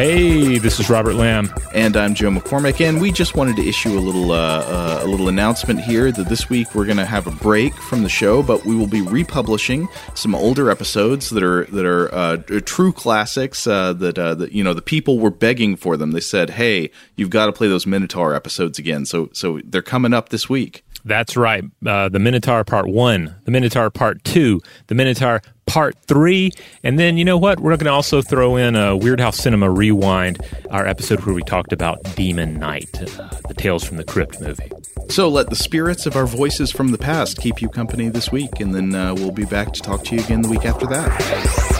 Hey, this is Robert Lamb. And I'm Joe McCormick, and we just wanted to issue a little uh, uh, a little announcement here that this week we're going to have a break from the show, but we will be republishing some older episodes that are that are uh, true classics uh, that uh, that you know the people were begging for them. They said, "Hey, you've got to play those Minotaur episodes again." So so they're coming up this week. That's right. Uh, the Minotaur Part 1, the Minotaur Part 2, the Minotaur Part 3, and then you know what? We're going to also throw in a Weird House Cinema Rewind, our episode where we talked about Demon Knight, uh, the Tales from the Crypt movie. So let the spirits of our voices from the past keep you company this week, and then uh, we'll be back to talk to you again the week after that.